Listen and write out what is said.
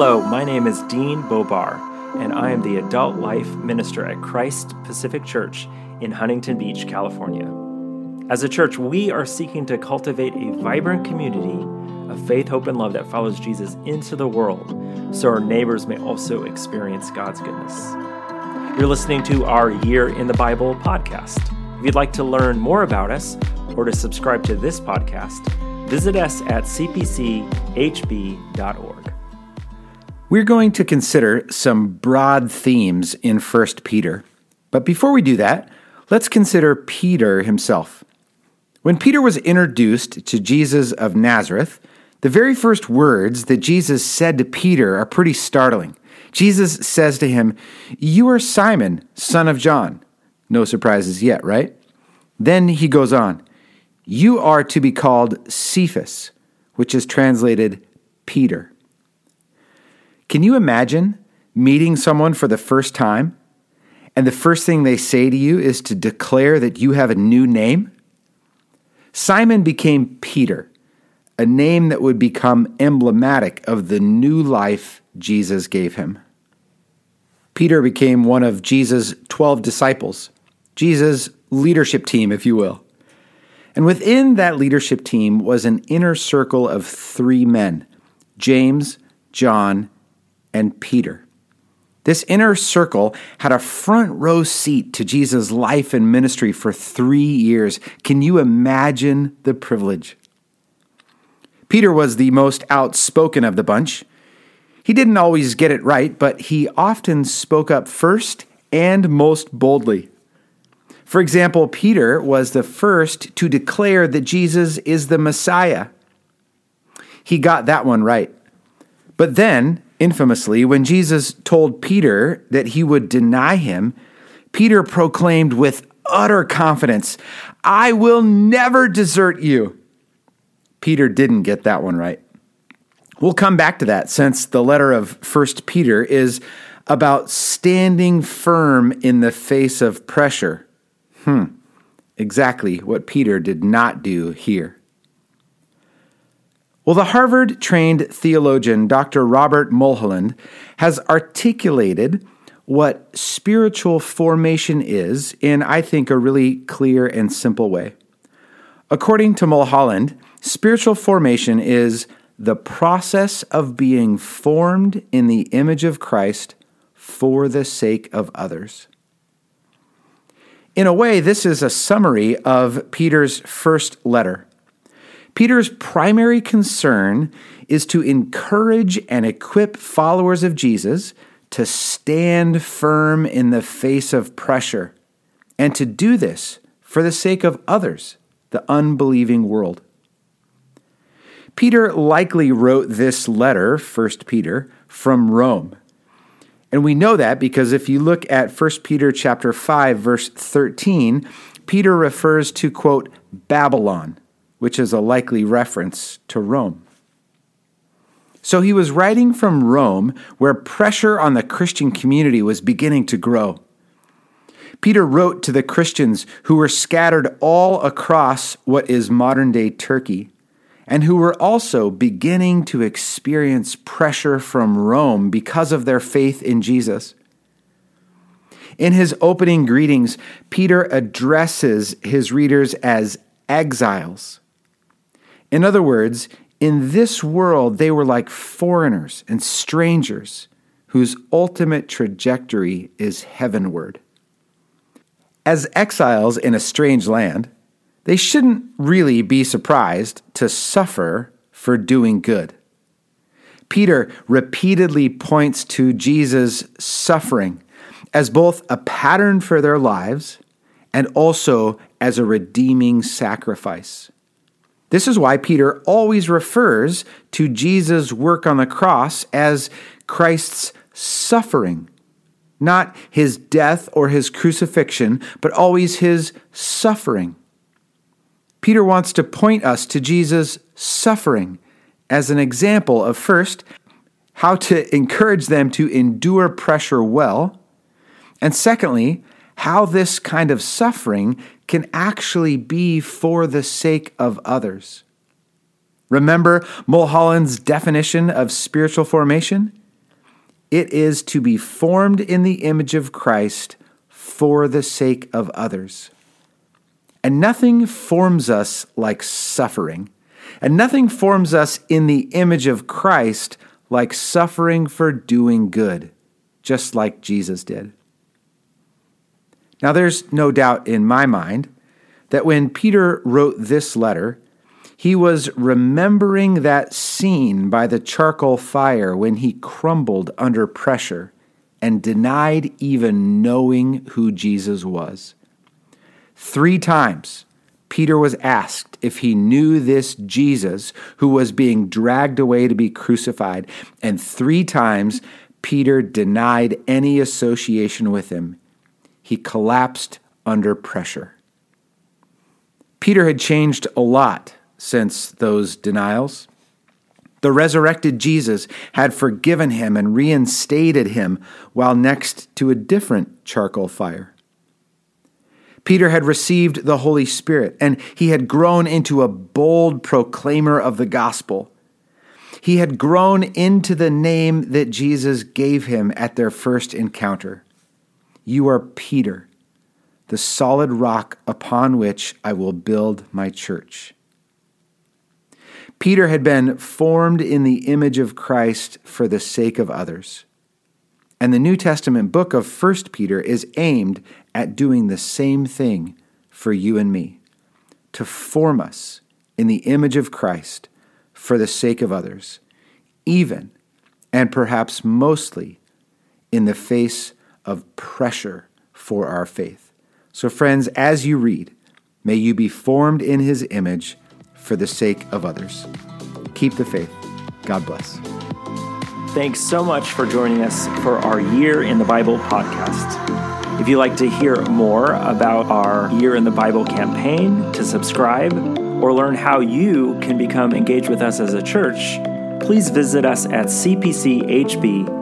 Hello, my name is Dean Bobar, and I am the Adult Life Minister at Christ Pacific Church in Huntington Beach, California. As a church, we are seeking to cultivate a vibrant community of faith, hope, and love that follows Jesus into the world so our neighbors may also experience God's goodness. You're listening to our Year in the Bible podcast. If you'd like to learn more about us or to subscribe to this podcast, visit us at cpchb.org. We're going to consider some broad themes in 1 Peter. But before we do that, let's consider Peter himself. When Peter was introduced to Jesus of Nazareth, the very first words that Jesus said to Peter are pretty startling. Jesus says to him, You are Simon, son of John. No surprises yet, right? Then he goes on, You are to be called Cephas, which is translated Peter. Can you imagine meeting someone for the first time and the first thing they say to you is to declare that you have a new name? Simon became Peter, a name that would become emblematic of the new life Jesus gave him. Peter became one of Jesus' 12 disciples, Jesus' leadership team, if you will. And within that leadership team was an inner circle of three men James, John, and Peter. This inner circle had a front row seat to Jesus' life and ministry for three years. Can you imagine the privilege? Peter was the most outspoken of the bunch. He didn't always get it right, but he often spoke up first and most boldly. For example, Peter was the first to declare that Jesus is the Messiah. He got that one right. But then, infamously, when Jesus told Peter that he would deny him, Peter proclaimed with utter confidence, I will never desert you. Peter didn't get that one right. We'll come back to that since the letter of 1 Peter is about standing firm in the face of pressure. Hmm, exactly what Peter did not do here. Well, the Harvard trained theologian Dr. Robert Mulholland has articulated what spiritual formation is in, I think, a really clear and simple way. According to Mulholland, spiritual formation is the process of being formed in the image of Christ for the sake of others. In a way, this is a summary of Peter's first letter. Peter's primary concern is to encourage and equip followers of Jesus to stand firm in the face of pressure, and to do this for the sake of others, the unbelieving world. Peter likely wrote this letter, 1 Peter, from Rome. And we know that because if you look at 1 Peter chapter 5 verse 13, Peter refers to quote Babylon, which is a likely reference to Rome. So he was writing from Rome where pressure on the Christian community was beginning to grow. Peter wrote to the Christians who were scattered all across what is modern day Turkey and who were also beginning to experience pressure from Rome because of their faith in Jesus. In his opening greetings, Peter addresses his readers as exiles. In other words, in this world, they were like foreigners and strangers whose ultimate trajectory is heavenward. As exiles in a strange land, they shouldn't really be surprised to suffer for doing good. Peter repeatedly points to Jesus' suffering as both a pattern for their lives and also as a redeeming sacrifice. This is why Peter always refers to Jesus' work on the cross as Christ's suffering, not his death or his crucifixion, but always his suffering. Peter wants to point us to Jesus' suffering as an example of first, how to encourage them to endure pressure well, and secondly, how this kind of suffering can actually be for the sake of others. Remember Mulholland's definition of spiritual formation? It is to be formed in the image of Christ for the sake of others. And nothing forms us like suffering, and nothing forms us in the image of Christ like suffering for doing good, just like Jesus did. Now, there's no doubt in my mind that when Peter wrote this letter, he was remembering that scene by the charcoal fire when he crumbled under pressure and denied even knowing who Jesus was. Three times, Peter was asked if he knew this Jesus who was being dragged away to be crucified, and three times Peter denied any association with him. He collapsed under pressure. Peter had changed a lot since those denials. The resurrected Jesus had forgiven him and reinstated him while next to a different charcoal fire. Peter had received the Holy Spirit and he had grown into a bold proclaimer of the gospel. He had grown into the name that Jesus gave him at their first encounter. You are Peter, the solid rock upon which I will build my church. Peter had been formed in the image of Christ for the sake of others. And the New Testament book of 1 Peter is aimed at doing the same thing for you and me to form us in the image of Christ for the sake of others, even and perhaps mostly in the face of pressure for our faith. So, friends, as you read, may you be formed in his image for the sake of others. Keep the faith. God bless. Thanks so much for joining us for our Year in the Bible podcast. If you'd like to hear more about our Year in the Bible campaign, to subscribe, or learn how you can become engaged with us as a church, please visit us at cpchb.org.